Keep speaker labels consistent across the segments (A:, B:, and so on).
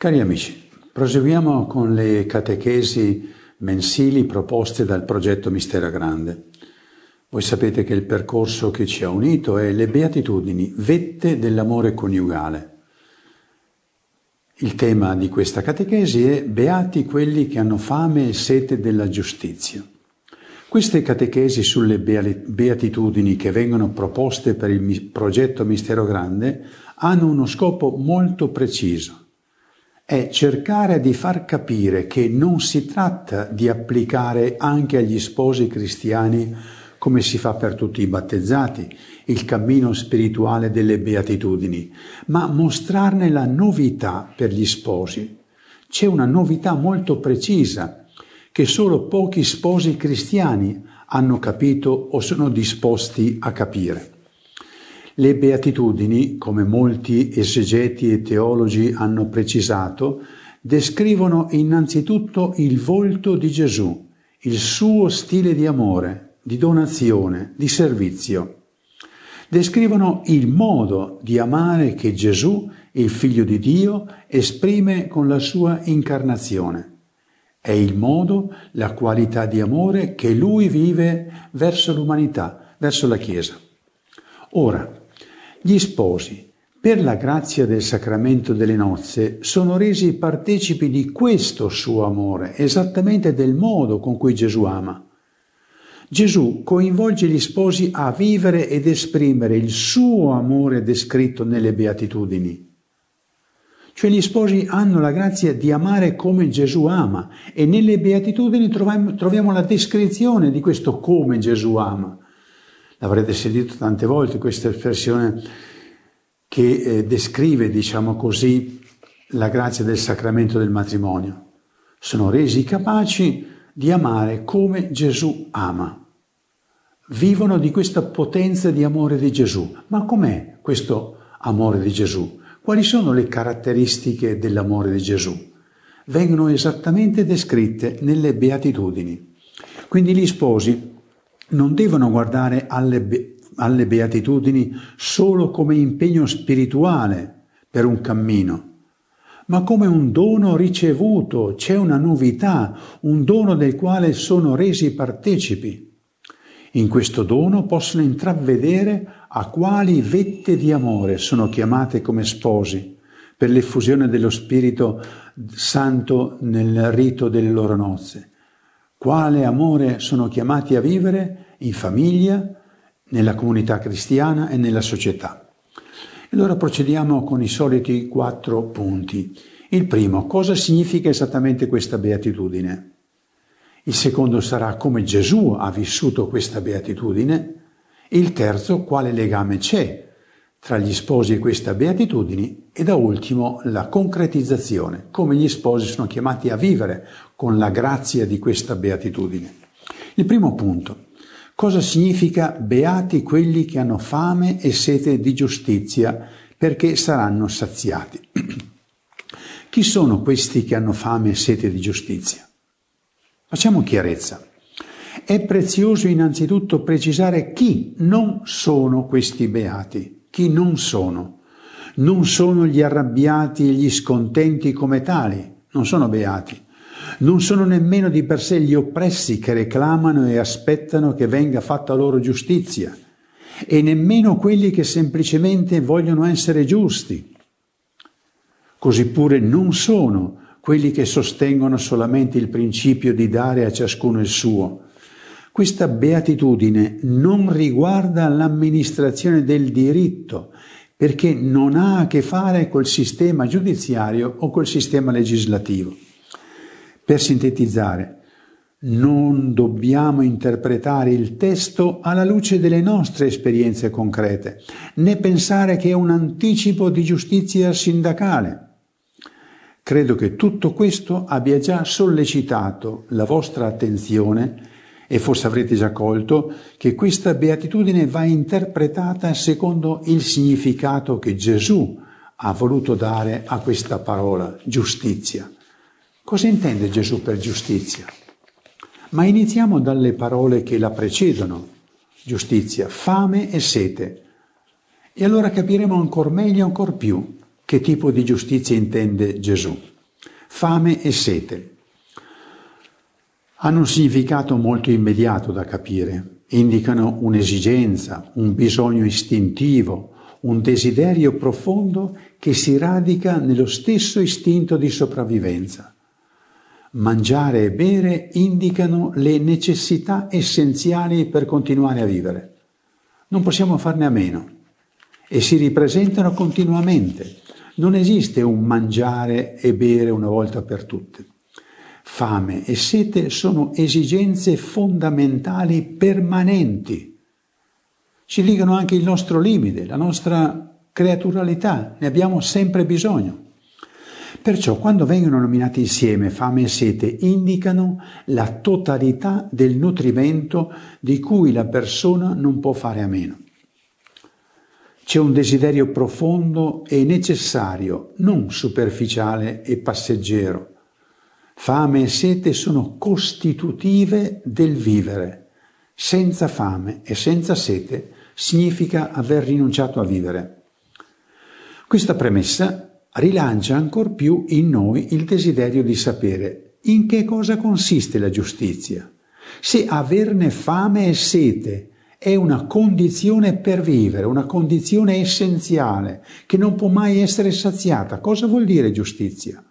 A: Cari amici, proseguiamo con le catechesi mensili proposte dal progetto Mistera Grande. Voi sapete che il percorso che ci ha unito è le beatitudini, vette dell'amore coniugale. Il tema di questa catechesi è Beati quelli che hanno fame e sete della giustizia. Queste catechesi sulle beatitudini che vengono proposte per il progetto Mistero Grande hanno uno scopo molto preciso è cercare di far capire che non si tratta di applicare anche agli sposi cristiani, come si fa per tutti i battezzati, il cammino spirituale delle beatitudini, ma mostrarne la novità per gli sposi. C'è una novità molto precisa che solo pochi sposi cristiani hanno capito o sono disposti a capire. Le beatitudini, come molti esegeti e teologi hanno precisato, descrivono innanzitutto il volto di Gesù, il suo stile di amore, di donazione, di servizio. Descrivono il modo di amare che Gesù, il Figlio di Dio, esprime con la sua incarnazione. È il modo, la qualità di amore che lui vive verso l'umanità, verso la Chiesa. Ora, gli sposi, per la grazia del sacramento delle nozze, sono resi partecipi di questo suo amore, esattamente del modo con cui Gesù ama. Gesù coinvolge gli sposi a vivere ed esprimere il suo amore descritto nelle beatitudini. Cioè gli sposi hanno la grazia di amare come Gesù ama e nelle beatitudini troviamo, la descrizione di questo come Gesù ama. L'avrete sentito tante volte questa espressione che eh, descrive, diciamo così, la grazia del sacramento del matrimonio. Sono resi capaci di amare come Gesù ama. Vivono di questa potenza di amore di Gesù. Ma com'è questo amore di Gesù? Quali sono le caratteristiche dell'amore di Gesù? Vengono esattamente descritte nelle beatitudini. Quindi gli sposi non devono guardare alle, be- alle beatitudini solo come impegno spirituale per un cammino, ma come un dono ricevuto, c'è una novità, un dono del quale sono resi partecipi. In questo dono possono intravedere a quali vette di amore sono chiamate come sposi per l'effusione dello Spirito Santo nel rito delle loro nozze quale amore sono chiamati a vivere in famiglia, nella comunità cristiana e nella società. Allora procediamo con i soliti quattro punti. Il primo, cosa significa esattamente questa beatitudine? Il secondo sarà come Gesù ha vissuto questa beatitudine. Il terzo, quale legame c'è tra gli sposi questa beatitudine e da ultimo la concretizzazione, come gli sposi sono chiamati a vivere con la grazia di questa beatitudine. Il primo punto, cosa significa beati quelli che hanno fame e sete di giustizia perché saranno saziati? Chi sono questi che hanno fame e sete di giustizia? Facciamo chiarezza. È prezioso innanzitutto precisare chi non sono questi beati chi non sono. Non sono gli arrabbiati e gli scontenti come tali, non sono beati. Non sono nemmeno di per sé gli oppressi che reclamano e aspettano che venga fatta loro giustizia, e nemmeno quelli che semplicemente vogliono essere giusti. Così pure non sono quelli che sostengono solamente il principio di dare a ciascuno il suo, questa beatitudine non riguarda l'amministrazione del diritto, perché non ha a che fare col sistema giudiziario o col sistema legislativo. Per sintetizzare, non dobbiamo interpretare il testo alla luce delle nostre esperienze concrete, né pensare che è un anticipo di giustizia sindacale. Credo che tutto questo abbia già sollecitato la vostra attenzione e forse avrete già colto che questa beatitudine va interpretata secondo il significato che Gesù ha voluto dare a questa parola, giustizia. Cosa intende Gesù per giustizia? Ma iniziamo dalle parole che la precedono, giustizia, fame e sete. E allora capiremo ancora meglio, ancora più, che tipo di giustizia intende Gesù. Fame e sete hanno un significato molto immediato da capire, indicano un'esigenza, un bisogno istintivo, un desiderio profondo che si radica nello stesso istinto di sopravvivenza. Mangiare e bere indicano le necessità essenziali per continuare a vivere. Non possiamo farne a meno e si ripresentano continuamente. Non esiste un mangiare e bere una volta per tutte. Fame e sete sono esigenze fondamentali permanenti. Ci ligano anche il nostro limite, la nostra creaturalità, ne abbiamo sempre bisogno. Perciò quando vengono nominati insieme fame e sete indicano la totalità del nutrimento di cui la persona non può fare a meno. C'è un desiderio profondo e necessario, non superficiale e passeggero. Fame e sete sono costitutive del vivere. Senza fame e senza sete significa aver rinunciato a vivere. Questa premessa rilancia ancor più in noi il desiderio di sapere in che cosa consiste la giustizia, se averne fame e sete è una condizione per vivere, una condizione essenziale che non può mai essere saziata. Cosa vuol dire giustizia?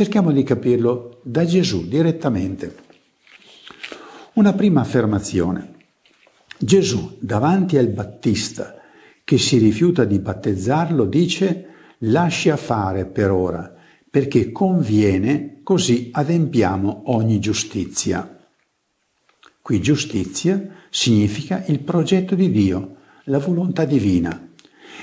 A: Cerchiamo di capirlo da Gesù direttamente. Una prima affermazione. Gesù davanti al Battista che si rifiuta di battezzarlo dice lascia fare per ora, perché conviene, così adempiamo ogni giustizia. Qui giustizia significa il progetto di Dio, la volontà divina.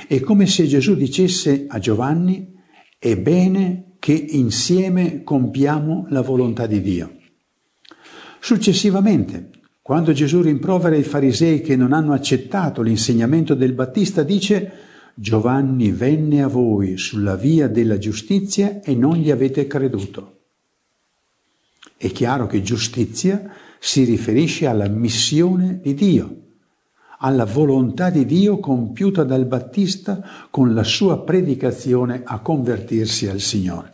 A: È come se Gesù dicesse a Giovanni, è bene che insieme compiamo la volontà di Dio. Successivamente, quando Gesù rimprovera i farisei che non hanno accettato l'insegnamento del Battista, dice Giovanni venne a voi sulla via della giustizia e non gli avete creduto. È chiaro che giustizia si riferisce alla missione di Dio, alla volontà di Dio compiuta dal Battista con la sua predicazione a convertirsi al Signore.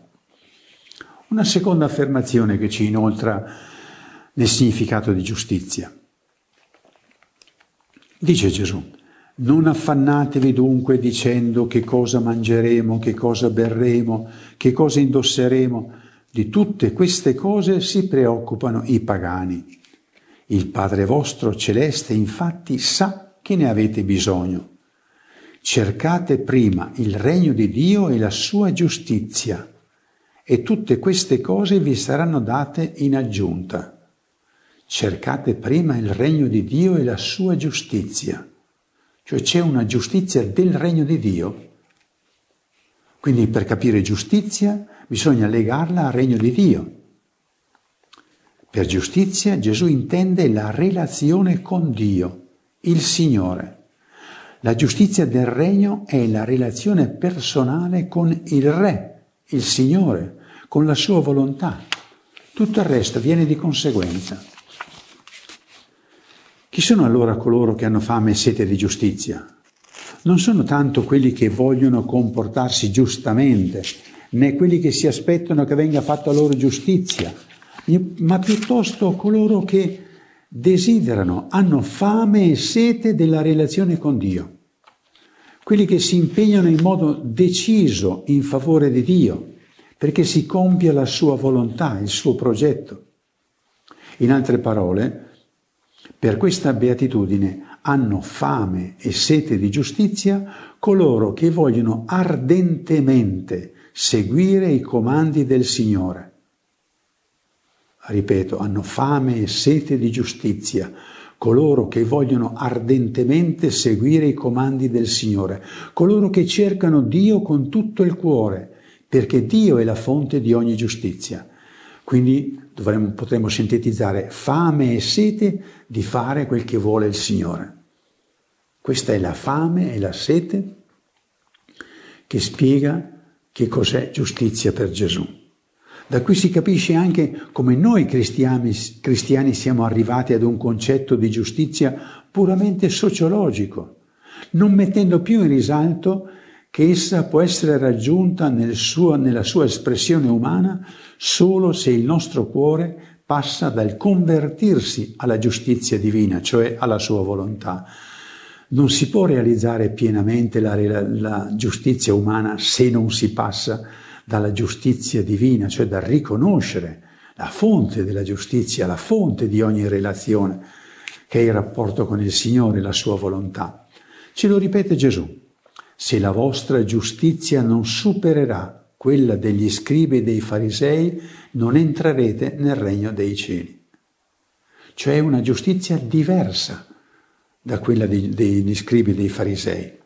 A: Una seconda affermazione che ci inoltra nel significato di giustizia. Dice Gesù, non affannatevi dunque dicendo che cosa mangeremo, che cosa berremo, che cosa indosseremo. Di tutte queste cose si preoccupano i pagani. Il Padre vostro celeste infatti sa che ne avete bisogno. Cercate prima il regno di Dio e la sua giustizia, e tutte queste cose vi saranno date in aggiunta. Cercate prima il regno di Dio e la sua giustizia cioè c'è una giustizia del regno di Dio. Quindi per capire giustizia bisogna legarla al regno di Dio. Per giustizia Gesù intende la relazione con Dio, il Signore. La giustizia del regno è la relazione personale con il Re, il Signore, con la sua volontà. Tutto il resto viene di conseguenza. Chi sono allora coloro che hanno fame e sete di giustizia? Non sono tanto quelli che vogliono comportarsi giustamente, né quelli che si aspettano che venga fatta loro giustizia, ma piuttosto coloro che desiderano, hanno fame e sete della relazione con Dio, quelli che si impegnano in modo deciso in favore di Dio, perché si compia la sua volontà, il suo progetto. In altre parole, per questa beatitudine hanno fame e sete di giustizia coloro che vogliono ardentemente seguire i comandi del Signore. Ripeto, hanno fame e sete di giustizia coloro che vogliono ardentemente seguire i comandi del Signore, coloro che cercano Dio con tutto il cuore, perché Dio è la fonte di ogni giustizia. Quindi dovremmo, potremmo sintetizzare fame e sete di fare quel che vuole il Signore. Questa è la fame e la sete che spiega che cos'è giustizia per Gesù. Da qui si capisce anche come noi cristiani, cristiani siamo arrivati ad un concetto di giustizia puramente sociologico, non mettendo più in risalto che essa può essere raggiunta nel suo, nella sua espressione umana solo se il nostro cuore passa dal convertirsi alla giustizia divina, cioè alla sua volontà. Non si può realizzare pienamente la, la giustizia umana se non si passa dalla giustizia divina, cioè dal riconoscere la fonte della giustizia, la fonte di ogni relazione, che è il rapporto con il Signore, la sua volontà. Ce lo ripete Gesù. Se la vostra giustizia non supererà quella degli scribi e dei farisei, non entrerete nel regno dei cieli. Cioè una giustizia diversa da quella degli scribi e dei farisei.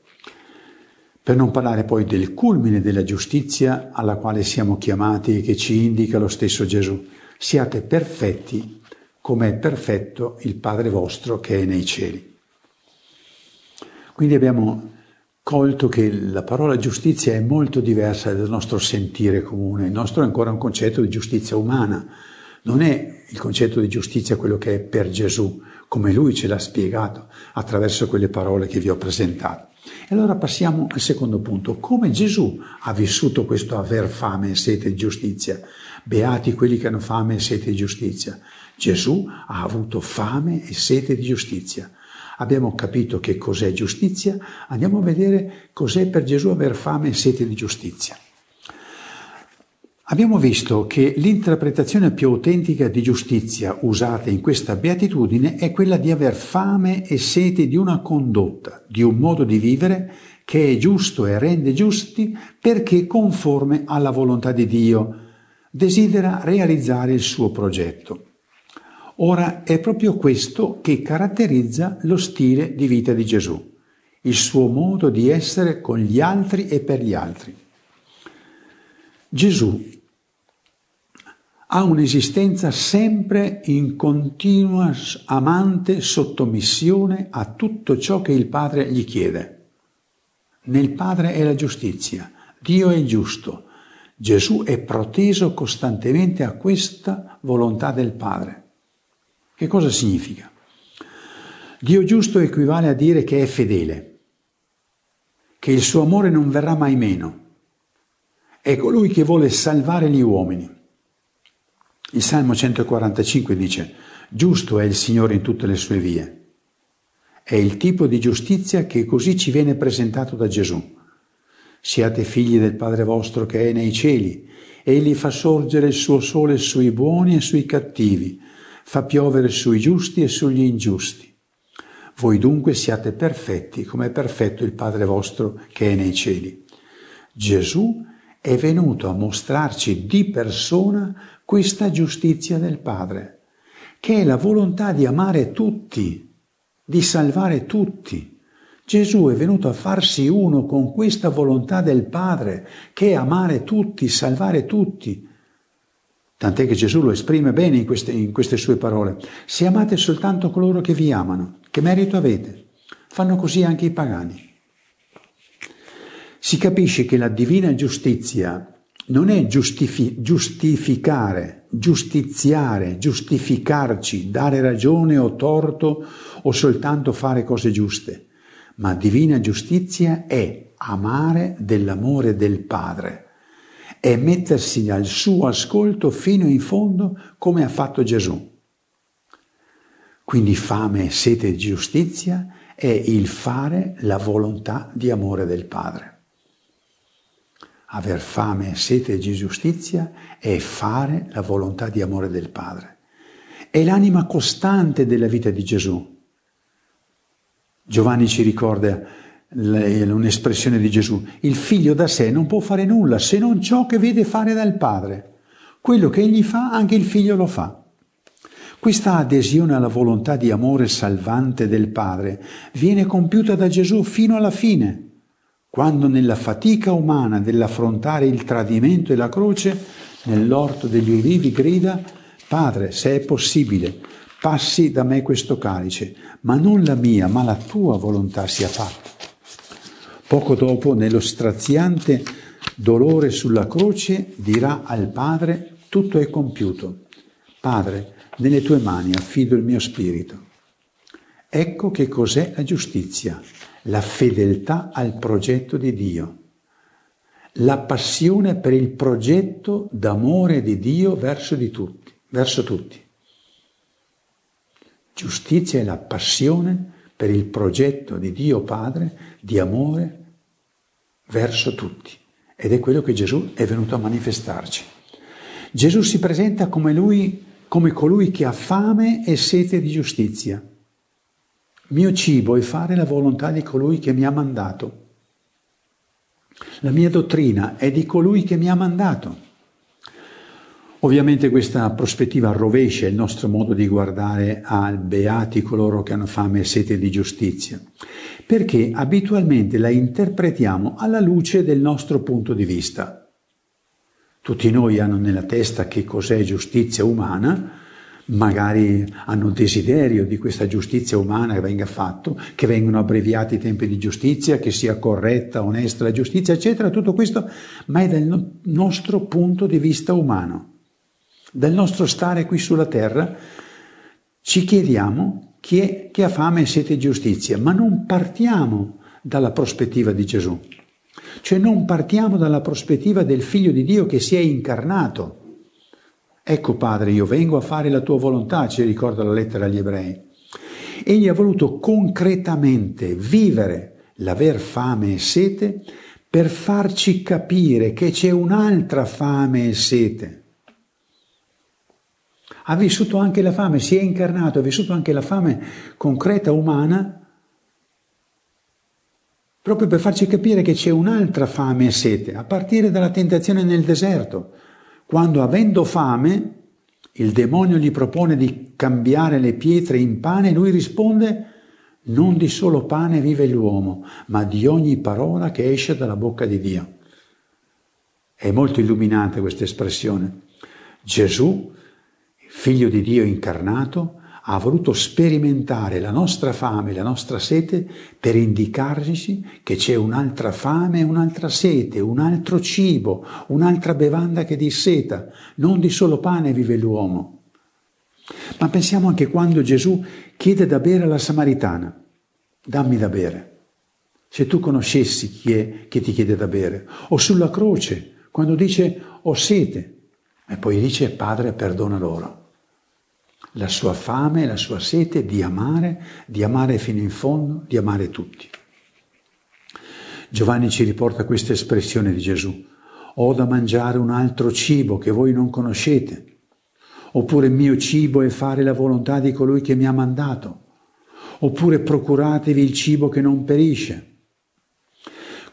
A: Per non parlare poi del culmine della giustizia alla quale siamo chiamati e che ci indica lo stesso Gesù. Siate perfetti come è perfetto il Padre vostro che è nei cieli. Quindi abbiamo colto che la parola giustizia è molto diversa dal nostro sentire comune. Il nostro è ancora un concetto di giustizia umana. Non è il concetto di giustizia quello che è per Gesù, come lui ce l'ha spiegato attraverso quelle parole che vi ho presentato. E allora passiamo al secondo punto. Come Gesù ha vissuto questo aver fame e sete di giustizia? Beati quelli che hanno fame e sete di giustizia. Gesù ha avuto fame e sete di giustizia. Abbiamo capito che cos'è giustizia, andiamo a vedere cos'è per Gesù aver fame e sete di giustizia. Abbiamo visto che l'interpretazione più autentica di giustizia usata in questa beatitudine è quella di aver fame e sete di una condotta, di un modo di vivere che è giusto e rende giusti perché conforme alla volontà di Dio, desidera realizzare il suo progetto. Ora è proprio questo che caratterizza lo stile di vita di Gesù, il suo modo di essere con gli altri e per gli altri. Gesù ha un'esistenza sempre in continua amante sottomissione a tutto ciò che il Padre gli chiede. Nel Padre è la giustizia, Dio è giusto, Gesù è proteso costantemente a questa volontà del Padre. Che cosa significa? Dio giusto equivale a dire che è fedele, che il suo amore non verrà mai meno, è colui che vuole salvare gli uomini. Il Salmo 145 dice, giusto è il Signore in tutte le sue vie. È il tipo di giustizia che così ci viene presentato da Gesù. Siate figli del Padre vostro che è nei cieli. Egli fa sorgere il suo sole sui buoni e sui cattivi, fa piovere sui giusti e sugli ingiusti. Voi dunque siate perfetti come è perfetto il Padre vostro che è nei cieli. Gesù è venuto a mostrarci di persona questa giustizia del Padre, che è la volontà di amare tutti, di salvare tutti. Gesù è venuto a farsi uno con questa volontà del Padre, che è amare tutti, salvare tutti. Tant'è che Gesù lo esprime bene in queste, in queste sue parole. Se amate soltanto coloro che vi amano, che merito avete? Fanno così anche i pagani. Si capisce che la divina giustizia non è giustifi- giustificare, giustiziare, giustificarci, dare ragione o torto o soltanto fare cose giuste, ma divina giustizia è amare dell'amore del Padre, è mettersi al suo ascolto fino in fondo come ha fatto Gesù. Quindi fame e sete di giustizia è il fare la volontà di amore del Padre. Aver fame e sete di giustizia è fare la volontà di amore del Padre. È l'anima costante della vita di Gesù. Giovanni ci ricorda un'espressione di Gesù. Il figlio da sé non può fare nulla se non ciò che vede fare dal Padre. Quello che egli fa, anche il figlio lo fa. Questa adesione alla volontà di amore salvante del Padre viene compiuta da Gesù fino alla fine quando nella fatica umana dell'affrontare il tradimento e la croce, nell'orto degli ulivi grida, Padre, se è possibile, passi da me questo calice, ma non la mia, ma la tua volontà sia fatta. Poco dopo, nello straziante dolore sulla croce, dirà al Padre, tutto è compiuto. Padre, nelle tue mani affido il mio spirito. Ecco che cos'è la giustizia la fedeltà al progetto di Dio. la passione per il progetto d'amore di Dio verso di tutti, verso tutti. Giustizia è la passione per il progetto di Dio Padre di amore verso tutti. Ed è quello che Gesù è venuto a manifestarci. Gesù si presenta come lui, come colui che ha fame e sete di giustizia. Mio cibo è fare la volontà di colui che mi ha mandato. La mia dottrina è di colui che mi ha mandato. Ovviamente questa prospettiva rovescia il nostro modo di guardare al beati coloro che hanno fame e sete di giustizia, perché abitualmente la interpretiamo alla luce del nostro punto di vista. Tutti noi hanno nella testa che cos'è giustizia umana, magari hanno desiderio di questa giustizia umana che venga fatto, che vengano abbreviati i tempi di giustizia, che sia corretta, onesta la giustizia, eccetera, tutto questo, ma è dal nostro punto di vista umano del nostro stare qui sulla terra, ci chiediamo chi è che ha fame e sete giustizia, ma non partiamo dalla prospettiva di Gesù, cioè non partiamo dalla prospettiva del figlio di Dio che si è incarnato. Ecco Padre, io vengo a fare la tua volontà, ci ricorda la lettera agli ebrei. Egli ha voluto concretamente vivere l'aver fame e sete per farci capire che c'è un'altra fame e sete ha vissuto anche la fame, si è incarnato, ha vissuto anche la fame concreta umana, proprio per farci capire che c'è un'altra fame e sete, a partire dalla tentazione nel deserto, quando avendo fame il demonio gli propone di cambiare le pietre in pane, lui risponde non di solo pane vive l'uomo, ma di ogni parola che esce dalla bocca di Dio. È molto illuminante questa espressione. Gesù figlio di Dio incarnato, ha voluto sperimentare la nostra fame, la nostra sete per indicarci che c'è un'altra fame un'altra sete, un altro cibo, un'altra bevanda che disseta. Non di solo pane vive l'uomo. Ma pensiamo anche quando Gesù chiede da bere alla Samaritana, dammi da bere. Se tu conoscessi chi è che ti chiede da bere, o sulla croce, quando dice ho sete, e poi dice Padre perdona loro la sua fame, la sua sete di amare, di amare fino in fondo, di amare tutti. Giovanni ci riporta questa espressione di Gesù. Ho da mangiare un altro cibo che voi non conoscete, oppure mio cibo è fare la volontà di colui che mi ha mandato, oppure procuratevi il cibo che non perisce.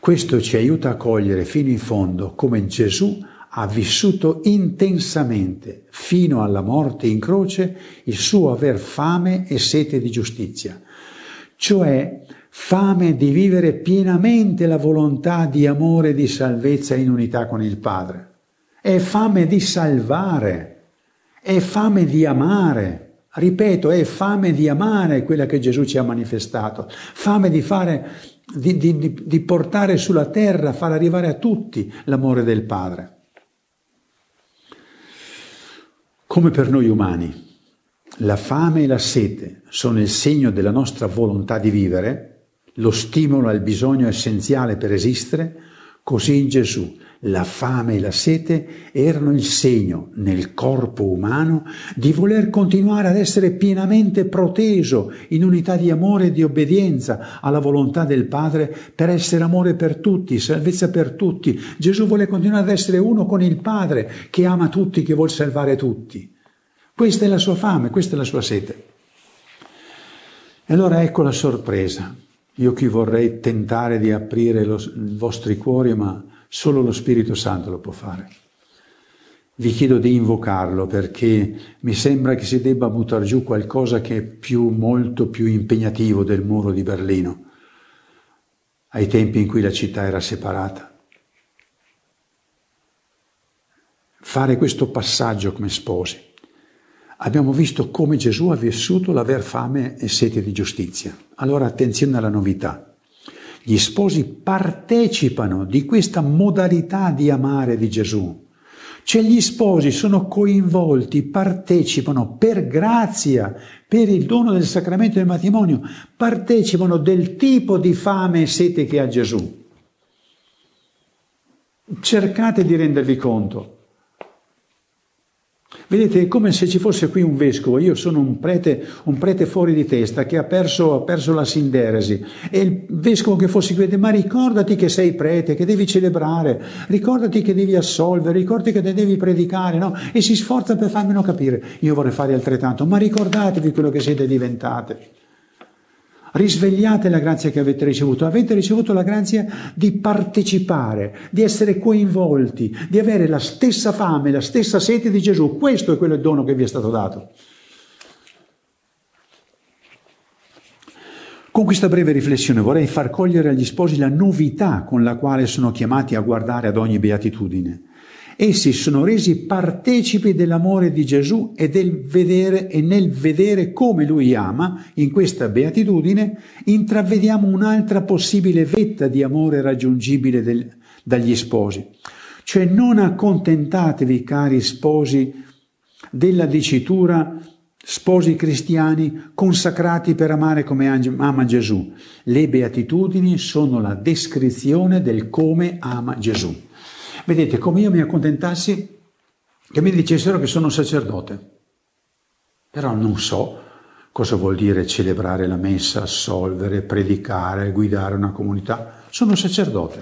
A: Questo ci aiuta a cogliere fino in fondo come Gesù ha vissuto intensamente, fino alla morte in croce, il suo aver fame e sete di giustizia, cioè fame di vivere pienamente la volontà di amore e di salvezza in unità con il Padre. È fame di salvare, è fame di amare. Ripeto, è fame di amare quella che Gesù ci ha manifestato, fame di fare, di, di, di portare sulla terra, far arrivare a tutti l'amore del Padre. Come per noi umani, la fame e la sete sono il segno della nostra volontà di vivere, lo stimolo al bisogno essenziale per esistere, così in Gesù la fame e la sete erano il segno nel corpo umano di voler continuare ad essere pienamente proteso in unità di amore e di obbedienza alla volontà del Padre per essere amore per tutti, salvezza per tutti. Gesù vuole continuare ad essere uno con il Padre che ama tutti, che vuole salvare tutti. Questa è la sua fame, questa è la sua sete. E allora ecco la sorpresa. Io qui vorrei tentare di aprire lo, i vostri cuori, ma solo lo Spirito Santo lo può fare. Vi chiedo di invocarlo perché mi sembra che si debba buttare giù qualcosa che è più, molto più impegnativo del muro di Berlino, ai tempi in cui la città era separata. Fare questo passaggio come sposi abbiamo visto come Gesù ha vissuto l'aver fame e sete di giustizia. Allora attenzione alla novità. Gli sposi partecipano di questa modalità di amare di Gesù. Cioè gli sposi sono coinvolti, partecipano per grazia, per il dono del sacramento del matrimonio, partecipano del tipo di fame e sete che ha Gesù. Cercate di rendervi conto. Vedete, è come se ci fosse qui un vescovo, io sono un prete, un prete fuori di testa che ha perso, ha perso la sinderesi e il vescovo che fosse qui, ma ricordati che sei prete, che devi celebrare, ricordati che devi assolvere, ricordati che devi predicare, no? E si sforza per farmelo capire. Io vorrei fare altrettanto, ma ricordatevi quello che siete diventate. Risvegliate la grazia che avete ricevuto. Avete ricevuto la grazia di partecipare, di essere coinvolti, di avere la stessa fame, la stessa sete di Gesù. Questo è quello dono che vi è stato dato. Con questa breve riflessione vorrei far cogliere agli sposi la novità con la quale sono chiamati a guardare ad ogni beatitudine. Essi sono resi partecipi dell'amore di Gesù e, vedere, e nel vedere come Lui ama, in questa beatitudine, intravediamo un'altra possibile vetta di amore raggiungibile del, dagli sposi. Cioè non accontentatevi, cari sposi, della dicitura sposi cristiani consacrati per amare come ama Gesù. Le beatitudini sono la descrizione del come ama Gesù. Vedete, come io mi accontentassi che mi dicessero che sono sacerdote, però non so cosa vuol dire celebrare la messa, assolvere, predicare, guidare una comunità. Sono sacerdote.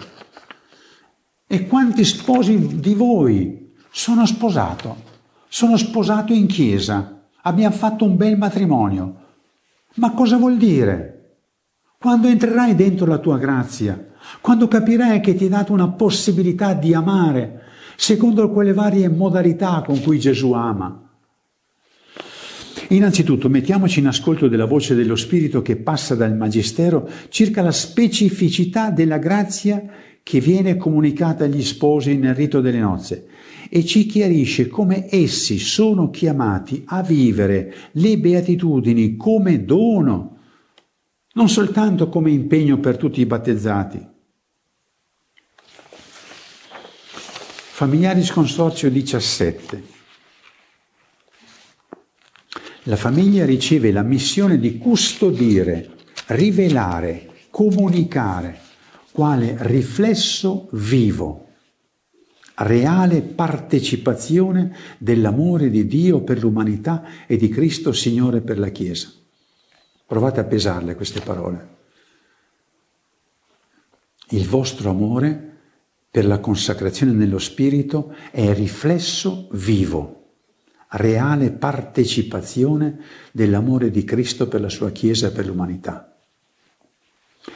A: E quanti sposi di voi sono sposato? Sono sposato in chiesa, abbiamo fatto un bel matrimonio. Ma cosa vuol dire? Quando entrerai dentro la tua grazia, quando capirai che ti è data una possibilità di amare secondo quelle varie modalità con cui Gesù ama. Innanzitutto mettiamoci in ascolto della voce dello Spirito che passa dal Magistero circa la specificità della grazia che viene comunicata agli sposi nel rito delle nozze e ci chiarisce come essi sono chiamati a vivere le beatitudini come dono, non soltanto come impegno per tutti i battezzati. Familiaris Consorzio 17. La famiglia riceve la missione di custodire, rivelare, comunicare quale riflesso vivo, reale partecipazione dell'amore di Dio per l'umanità e di Cristo Signore per la Chiesa. Provate a pesarle queste parole. Il vostro amore per la consacrazione nello Spirito è riflesso vivo, reale partecipazione dell'amore di Cristo per la sua Chiesa e per l'umanità.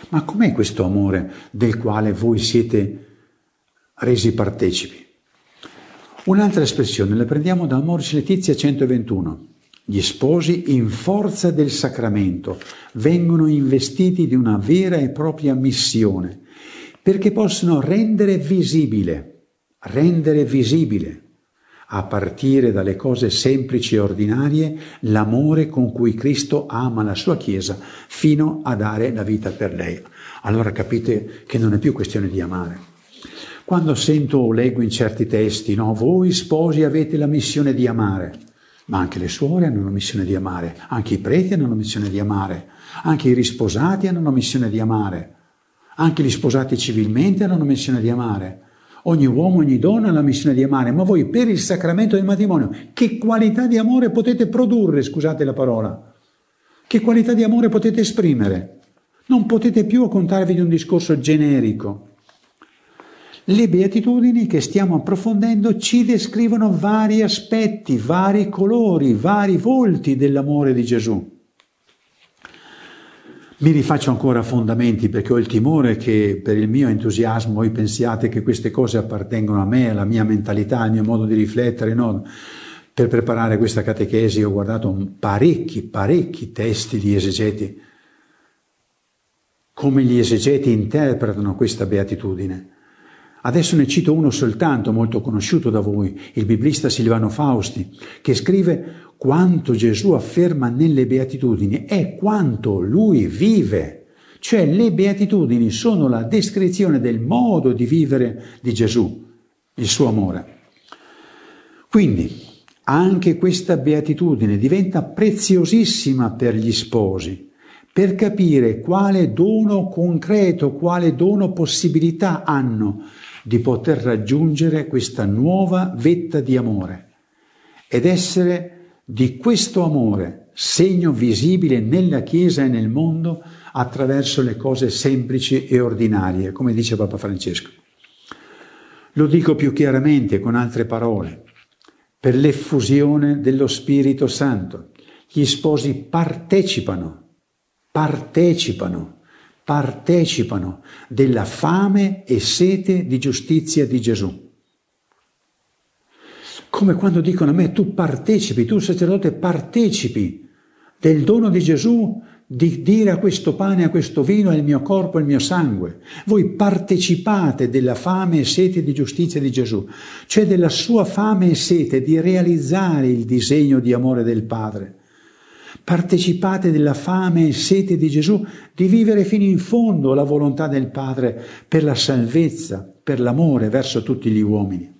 A: Ma com'è questo amore del quale voi siete resi partecipi? Un'altra espressione la prendiamo da Amoris Letizia 121. Gli sposi, in forza del sacramento, vengono investiti di una vera e propria missione perché possono rendere visibile, rendere visibile, a partire dalle cose semplici e ordinarie, l'amore con cui Cristo ama la sua Chiesa fino a dare la vita per lei. Allora capite che non è più questione di amare. Quando sento o leggo in certi testi, no, voi sposi avete la missione di amare, ma anche le suore hanno la missione di amare, anche i preti hanno la missione di amare, anche i risposati hanno la missione di amare. Anche gli sposati civilmente hanno una missione di amare. Ogni uomo, ogni donna ha la missione di amare, ma voi per il sacramento del matrimonio, che qualità di amore potete produrre, scusate la parola? Che qualità di amore potete esprimere? Non potete più contarvi di un discorso generico. Le beatitudini che stiamo approfondendo ci descrivono vari aspetti, vari colori, vari volti dell'amore di Gesù. Mi rifaccio ancora a fondamenti perché ho il timore che per il mio entusiasmo voi pensiate che queste cose appartengono a me, alla mia mentalità, al mio modo di riflettere. No, per preparare questa catechesi ho guardato parecchi, parecchi testi di esegeti, come gli esegeti interpretano questa beatitudine. Adesso ne cito uno soltanto, molto conosciuto da voi, il biblista Silvano Fausti, che scrive quanto Gesù afferma nelle beatitudini è quanto lui vive. Cioè le beatitudini sono la descrizione del modo di vivere di Gesù, il suo amore. Quindi anche questa beatitudine diventa preziosissima per gli sposi, per capire quale dono concreto, quale dono possibilità hanno di poter raggiungere questa nuova vetta di amore ed essere di questo amore segno visibile nella Chiesa e nel mondo attraverso le cose semplici e ordinarie, come dice Papa Francesco. Lo dico più chiaramente con altre parole, per l'effusione dello Spirito Santo. Gli sposi partecipano, partecipano partecipano della fame e sete di giustizia di Gesù. Come quando dicono a me tu partecipi, tu sacerdote partecipi del dono di Gesù di dire a questo pane, a questo vino è il mio corpo, è il mio sangue. Voi partecipate della fame e sete di giustizia di Gesù, cioè della sua fame e sete di realizzare il disegno di amore del Padre partecipate della fame e sete di Gesù di vivere fino in fondo la volontà del Padre per la salvezza, per l'amore verso tutti gli uomini.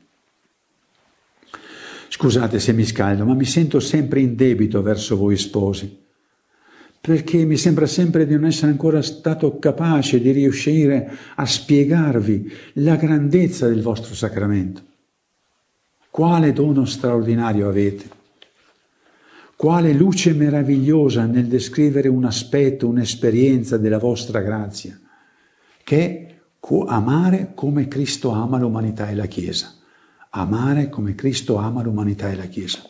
A: Scusate se mi scaldo, ma mi sento sempre in debito verso voi sposi, perché mi sembra sempre di non essere ancora stato capace di riuscire a spiegarvi la grandezza del vostro sacramento. Quale dono straordinario avete? Quale luce meravigliosa nel descrivere un aspetto, un'esperienza della vostra grazia, che è amare come Cristo ama l'umanità e la Chiesa. Amare come Cristo ama l'umanità e la Chiesa.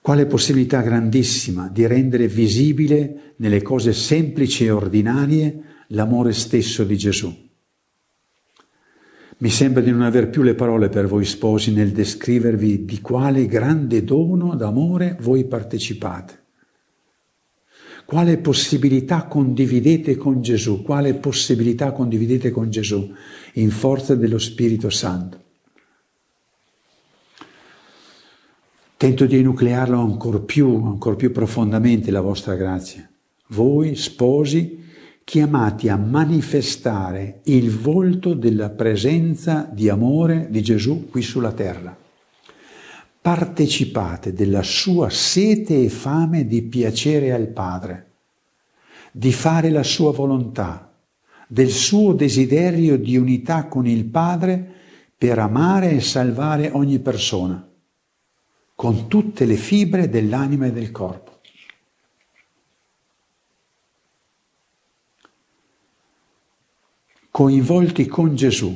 A: Quale possibilità grandissima di rendere visibile nelle cose semplici e ordinarie l'amore stesso di Gesù. Mi sembra di non aver più le parole per voi sposi nel descrivervi di quale grande dono d'amore voi partecipate. Quale possibilità condividete con Gesù? Quale possibilità condividete con Gesù in forza dello Spirito Santo? Tento di enuclearlo ancora più, ancora più profondamente la vostra grazia. Voi, sposi, chiamati a manifestare il volto della presenza di amore di Gesù qui sulla terra. Partecipate della sua sete e fame di piacere al Padre, di fare la sua volontà, del suo desiderio di unità con il Padre per amare e salvare ogni persona, con tutte le fibre dell'anima e del corpo. coinvolti con Gesù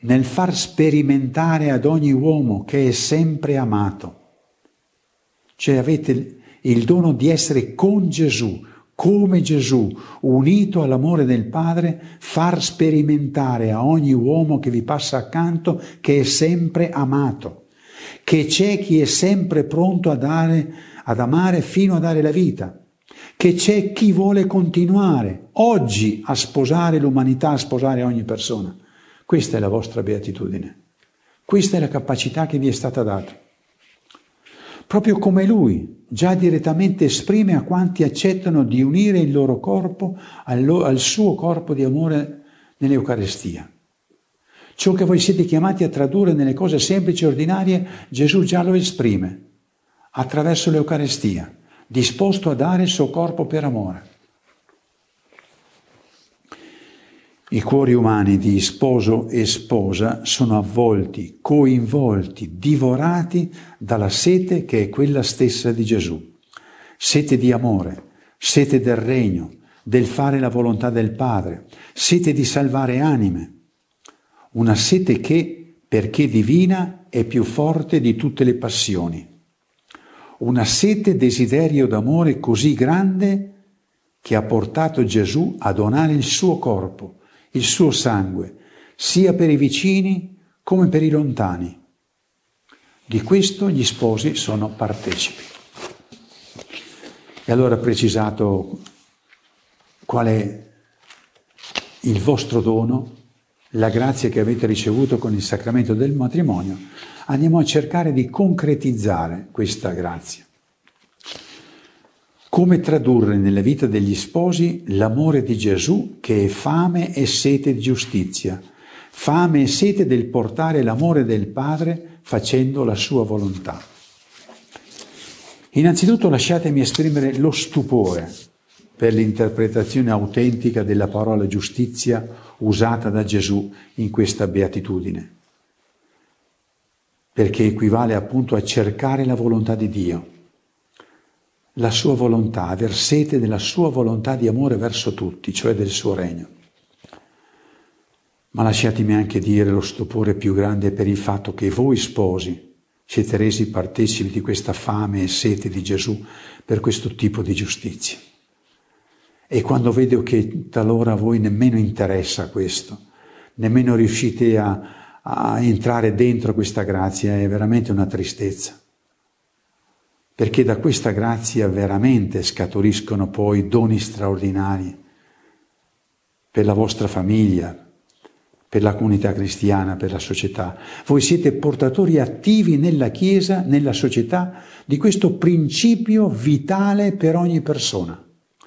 A: nel far sperimentare ad ogni uomo che è sempre amato. Cioè avete il dono di essere con Gesù, come Gesù, unito all'amore del Padre, far sperimentare a ogni uomo che vi passa accanto che è sempre amato, che c'è chi è sempre pronto a dare, ad amare fino a dare la vita che c'è chi vuole continuare oggi a sposare l'umanità, a sposare ogni persona. Questa è la vostra beatitudine. Questa è la capacità che vi è stata data. Proprio come lui già direttamente esprime a quanti accettano di unire il loro corpo al, al suo corpo di amore nell'Eucarestia. Ciò che voi siete chiamati a tradurre nelle cose semplici e ordinarie, Gesù già lo esprime attraverso l'Eucarestia disposto a dare il suo corpo per amore. I cuori umani di sposo e sposa sono avvolti, coinvolti, divorati dalla sete che è quella stessa di Gesù. Sete di amore, sete del regno, del fare la volontà del Padre, sete di salvare anime. Una sete che, perché divina, è più forte di tutte le passioni una sete desiderio d'amore così grande che ha portato Gesù a donare il suo corpo, il suo sangue, sia per i vicini come per i lontani. Di questo gli sposi sono partecipi. E allora precisato qual è il vostro dono, la grazia che avete ricevuto con il sacramento del matrimonio, andiamo a cercare di concretizzare questa grazia. Come tradurre nella vita degli sposi l'amore di Gesù che è fame e sete di giustizia, fame e sete del portare l'amore del Padre facendo la sua volontà. Innanzitutto lasciatemi esprimere lo stupore per l'interpretazione autentica della parola giustizia usata da Gesù in questa beatitudine, perché equivale appunto a cercare la volontà di Dio, la sua volontà, aver sete della sua volontà di amore verso tutti, cioè del suo regno. Ma lasciatemi anche dire lo stupore più grande per il fatto che voi sposi siete resi partecipi di questa fame e sete di Gesù per questo tipo di giustizia. E quando vedo che talora a voi nemmeno interessa questo, nemmeno riuscite a, a entrare dentro questa grazia, è veramente una tristezza. Perché da questa grazia veramente scaturiscono poi doni straordinari per la vostra famiglia, per la comunità cristiana, per la società. Voi siete portatori attivi nella Chiesa, nella società, di questo principio vitale per ogni persona.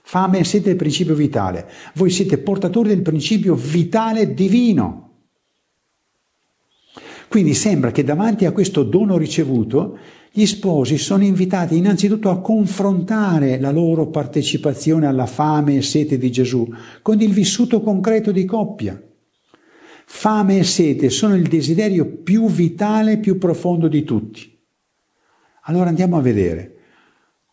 A: Fame e sete il principio vitale. Voi siete portatori del principio vitale divino. Quindi sembra che davanti a questo dono ricevuto gli sposi sono invitati innanzitutto a confrontare la loro partecipazione alla fame e sete di Gesù con il vissuto concreto di coppia. Fame e sete sono il desiderio più vitale, più profondo di tutti. Allora andiamo a vedere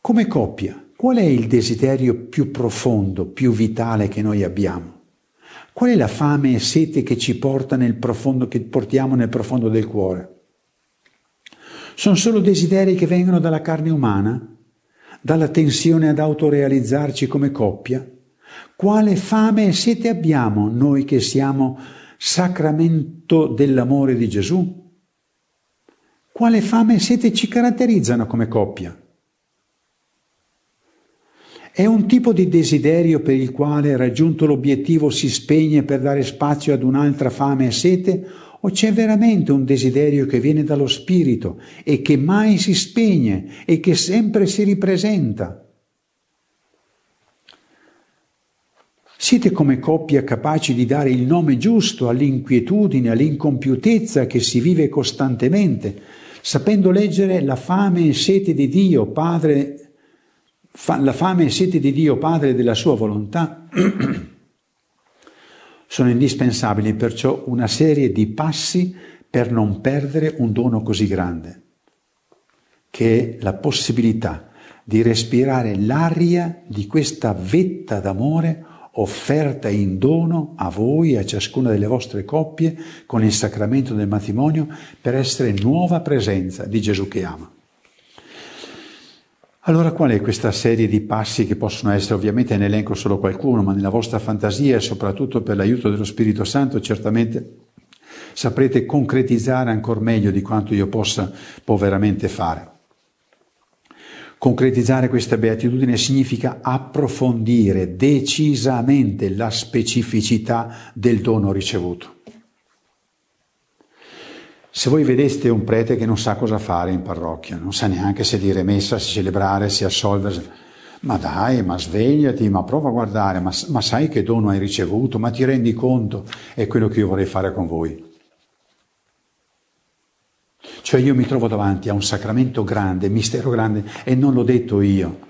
A: come coppia Qual è il desiderio più profondo, più vitale che noi abbiamo? Qual è la fame e sete che ci porta nel profondo, che portiamo nel profondo del cuore? Sono solo desideri che vengono dalla carne umana? Dalla tensione ad autorealizzarci come coppia? Quale fame e sete abbiamo noi che siamo sacramento dell'amore di Gesù? Quale fame e sete ci caratterizzano come coppia? È un tipo di desiderio per il quale, raggiunto l'obiettivo, si spegne per dare spazio ad un'altra fame e sete? O c'è veramente un desiderio che viene dallo spirito e che mai si spegne e che sempre si ripresenta? Siete come coppia capaci di dare il nome giusto all'inquietudine, all'incompiutezza che si vive costantemente, sapendo leggere la fame e sete di Dio, Padre la fame e sete di Dio Padre e della sua volontà, sono indispensabili perciò una serie di passi per non perdere un dono così grande, che è la possibilità di respirare l'aria di questa vetta d'amore offerta in dono a voi e a ciascuna delle vostre coppie con il sacramento del matrimonio per essere nuova presenza di Gesù che ama. Allora qual è questa serie di passi che possono essere, ovviamente ne elenco solo qualcuno, ma nella vostra fantasia e soprattutto per l'aiuto dello Spirito Santo certamente saprete concretizzare ancora meglio di quanto io possa può veramente fare. Concretizzare questa beatitudine significa approfondire decisamente la specificità del dono ricevuto. Se voi vedeste un prete che non sa cosa fare in parrocchia, non sa neanche se dire messa, se celebrare, se assolvere, ma dai, ma svegliati, ma prova a guardare, ma, ma sai che dono hai ricevuto, ma ti rendi conto? È quello che io vorrei fare con voi. Cioè io mi trovo davanti a un sacramento grande, mistero grande, e non l'ho detto io.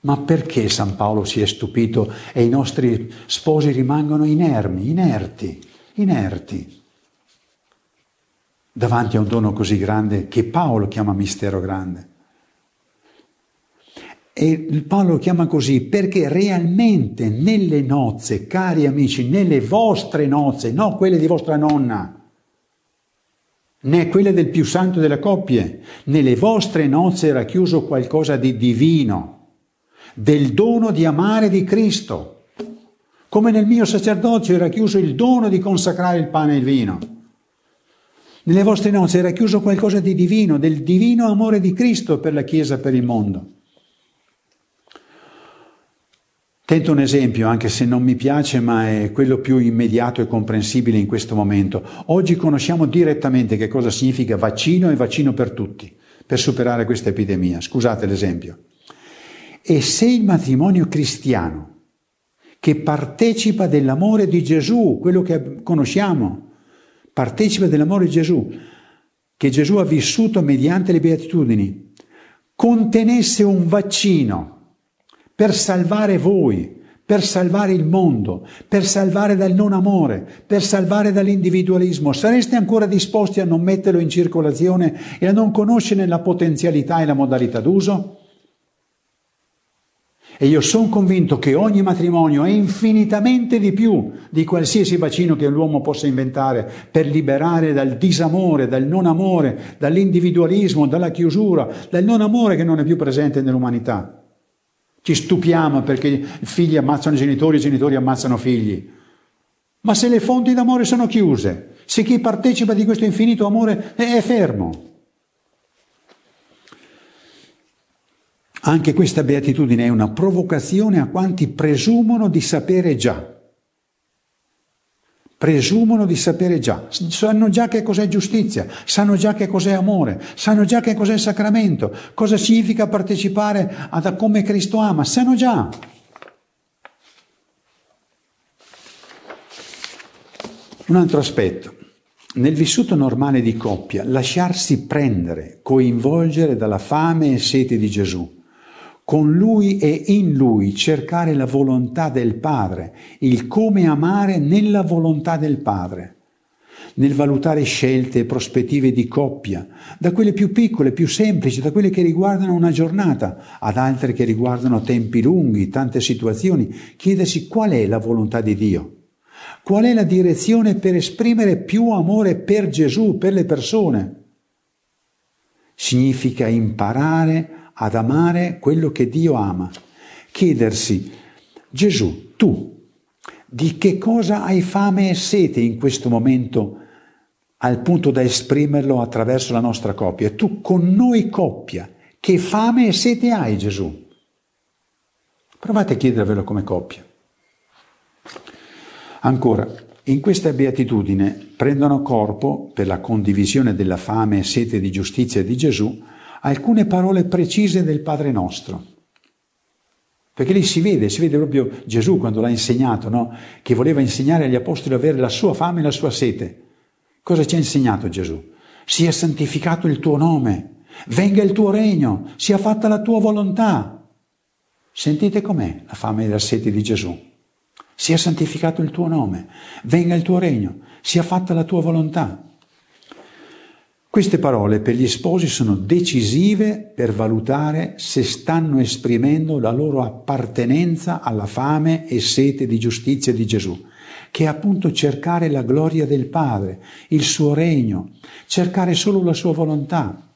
A: Ma perché San Paolo si è stupito e i nostri sposi rimangono inermi, inerti, inerti? Davanti a un dono così grande che Paolo chiama mistero grande. E Paolo lo chiama così perché realmente nelle nozze, cari amici, nelle vostre nozze, non quelle di vostra nonna, né quelle del più santo delle coppie, nelle vostre nozze era chiuso qualcosa di divino, del dono di amare di Cristo, come nel mio sacerdozio era chiuso il dono di consacrare il pane e il vino. Nelle vostre nozze era chiuso qualcosa di divino, del divino amore di Cristo per la Chiesa, per il mondo. Tento un esempio, anche se non mi piace, ma è quello più immediato e comprensibile in questo momento. Oggi conosciamo direttamente che cosa significa vaccino e vaccino per tutti, per superare questa epidemia. Scusate l'esempio. E se il matrimonio cristiano, che partecipa dell'amore di Gesù, quello che conosciamo, partecipa dell'amore di Gesù, che Gesù ha vissuto mediante le beatitudini, contenesse un vaccino per salvare voi, per salvare il mondo, per salvare dal non amore, per salvare dall'individualismo, sareste ancora disposti a non metterlo in circolazione e a non conoscere la potenzialità e la modalità d'uso? E io sono convinto che ogni matrimonio è infinitamente di più di qualsiasi vaccino che l'uomo possa inventare per liberare dal disamore, dal non amore, dall'individualismo, dalla chiusura, dal non amore che non è più presente nell'umanità. Ci stupiamo perché i figli ammazzano i genitori i genitori ammazzano figli. Ma se le fonti d'amore sono chiuse, se chi partecipa di questo infinito amore è fermo, Anche questa beatitudine è una provocazione a quanti presumono di sapere già. Presumono di sapere già, sanno già che cos'è giustizia, sanno già che cos'è amore, sanno già che cos'è sacramento, cosa significa partecipare a come Cristo ama, sanno già. Un altro aspetto. Nel vissuto normale di coppia, lasciarsi prendere, coinvolgere dalla fame e sete di Gesù con lui e in lui cercare la volontà del Padre, il come amare nella volontà del Padre, nel valutare scelte e prospettive di coppia, da quelle più piccole, più semplici, da quelle che riguardano una giornata, ad altre che riguardano tempi lunghi, tante situazioni, chiedersi qual è la volontà di Dio. Qual è la direzione per esprimere più amore per Gesù, per le persone? Significa imparare ad amare quello che Dio ama. Chiedersi, Gesù, tu di che cosa hai fame e sete in questo momento al punto da esprimerlo attraverso la nostra coppia? Tu con noi coppia, che fame e sete hai Gesù? Provate a chiedervelo come coppia. Ancora, in questa beatitudine prendono corpo, per la condivisione della fame e sete di giustizia di Gesù, alcune parole precise del Padre nostro. Perché lì si vede, si vede proprio Gesù quando l'ha insegnato, no? che voleva insegnare agli apostoli ad avere la sua fame e la sua sete. Cosa ci ha insegnato Gesù? Sia santificato il tuo nome, venga il tuo regno, sia fatta la tua volontà. Sentite com'è la fame e la sete di Gesù. Sia santificato il tuo nome, venga il tuo regno, sia fatta la tua volontà. Queste parole per gli sposi sono decisive per valutare se stanno esprimendo la loro appartenenza alla fame e sete di giustizia di Gesù, che è appunto cercare la gloria del Padre, il suo regno, cercare solo la sua volontà.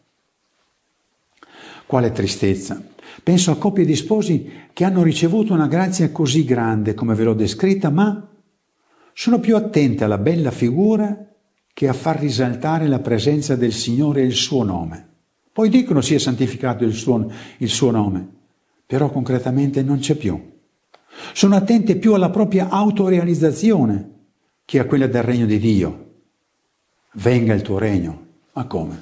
A: Quale tristezza! Penso a coppie di sposi che hanno ricevuto una grazia così grande come ve l'ho descritta, ma sono più attente alla bella figura che a far risaltare la presenza del Signore e il suo nome. Poi dicono sia santificato il suo, il suo nome, però concretamente non c'è più. Sono attente più alla propria autorealizzazione che a quella del regno di Dio. Venga il tuo regno. Ma come?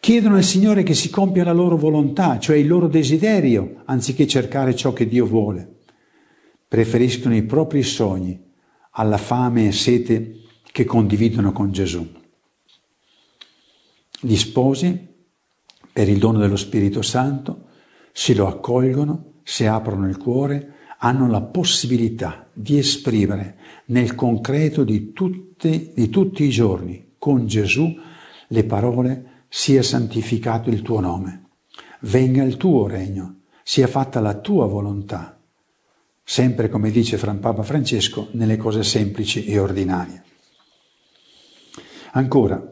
A: Chiedono al Signore che si compia la loro volontà, cioè il loro desiderio, anziché cercare ciò che Dio vuole. Preferiscono i propri sogni alla fame e sete che condividono con Gesù. Gli sposi, per il dono dello Spirito Santo, se lo accolgono, se aprono il cuore, hanno la possibilità di esprimere nel concreto di, tutte, di tutti i giorni con Gesù le parole sia santificato il tuo nome, venga il tuo regno, sia fatta la tua volontà sempre come dice Papa Francesco, nelle cose semplici e ordinarie. Ancora,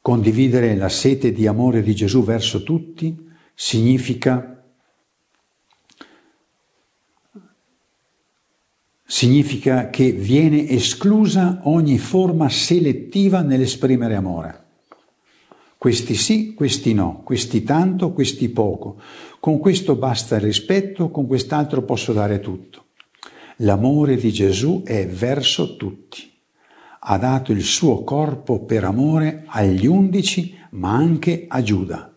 A: condividere la sete di amore di Gesù verso tutti significa, significa che viene esclusa ogni forma selettiva nell'esprimere amore. Questi sì, questi no, questi tanto, questi poco. Con questo basta il rispetto, con quest'altro posso dare tutto. L'amore di Gesù è verso tutti. Ha dato il suo corpo per amore agli undici, ma anche a Giuda.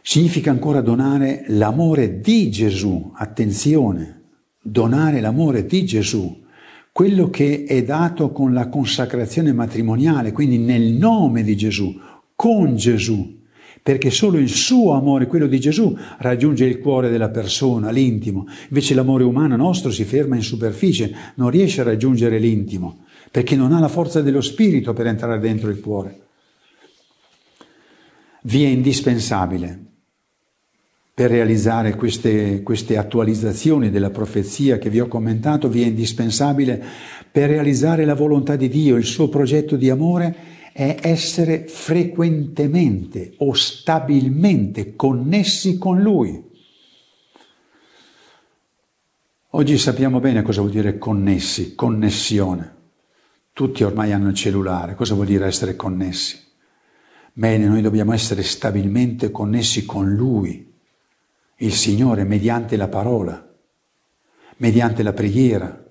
A: Significa ancora donare l'amore di Gesù, attenzione, donare l'amore di Gesù quello che è dato con la consacrazione matrimoniale, quindi nel nome di Gesù, con Gesù, perché solo il suo amore, quello di Gesù, raggiunge il cuore della persona, l'intimo. Invece l'amore umano nostro si ferma in superficie, non riesce a raggiungere l'intimo, perché non ha la forza dello spirito per entrare dentro il cuore. Vi è indispensabile per realizzare queste, queste, attualizzazioni della profezia che vi ho commentato, vi è indispensabile per realizzare la volontà di Dio, il suo progetto di amore, è essere frequentemente o stabilmente connessi con Lui. Oggi sappiamo bene cosa vuol dire connessi, connessione. Tutti ormai hanno il cellulare, cosa vuol dire essere connessi? Bene, noi dobbiamo essere stabilmente connessi con Lui, il Signore, mediante la parola, mediante la preghiera,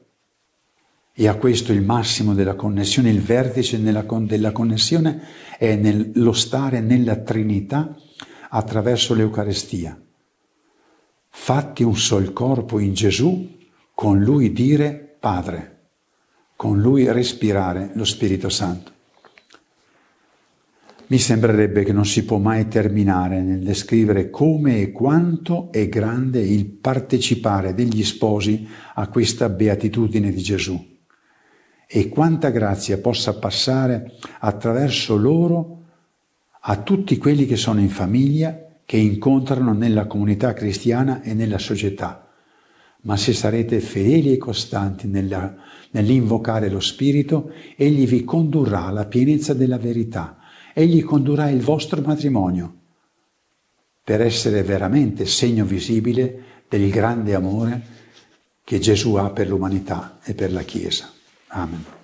A: e a questo il massimo della connessione, il vertice nella, della connessione è nello stare nella Trinità attraverso l'Eucarestia. Fatti un sol corpo in Gesù, con Lui dire Padre, con Lui respirare lo Spirito Santo. Mi sembrerebbe che non si può mai terminare nel descrivere come e quanto è grande il partecipare degli sposi a questa beatitudine di Gesù e quanta grazia possa passare attraverso loro a tutti quelli che sono in famiglia, che incontrano nella comunità cristiana e nella società. Ma se sarete fedeli e costanti nella, nell'invocare lo Spirito, Egli vi condurrà alla pienezza della verità, Egli condurrà il vostro matrimonio per essere veramente segno visibile del grande amore che Gesù ha per l'umanità e per la Chiesa. Amen.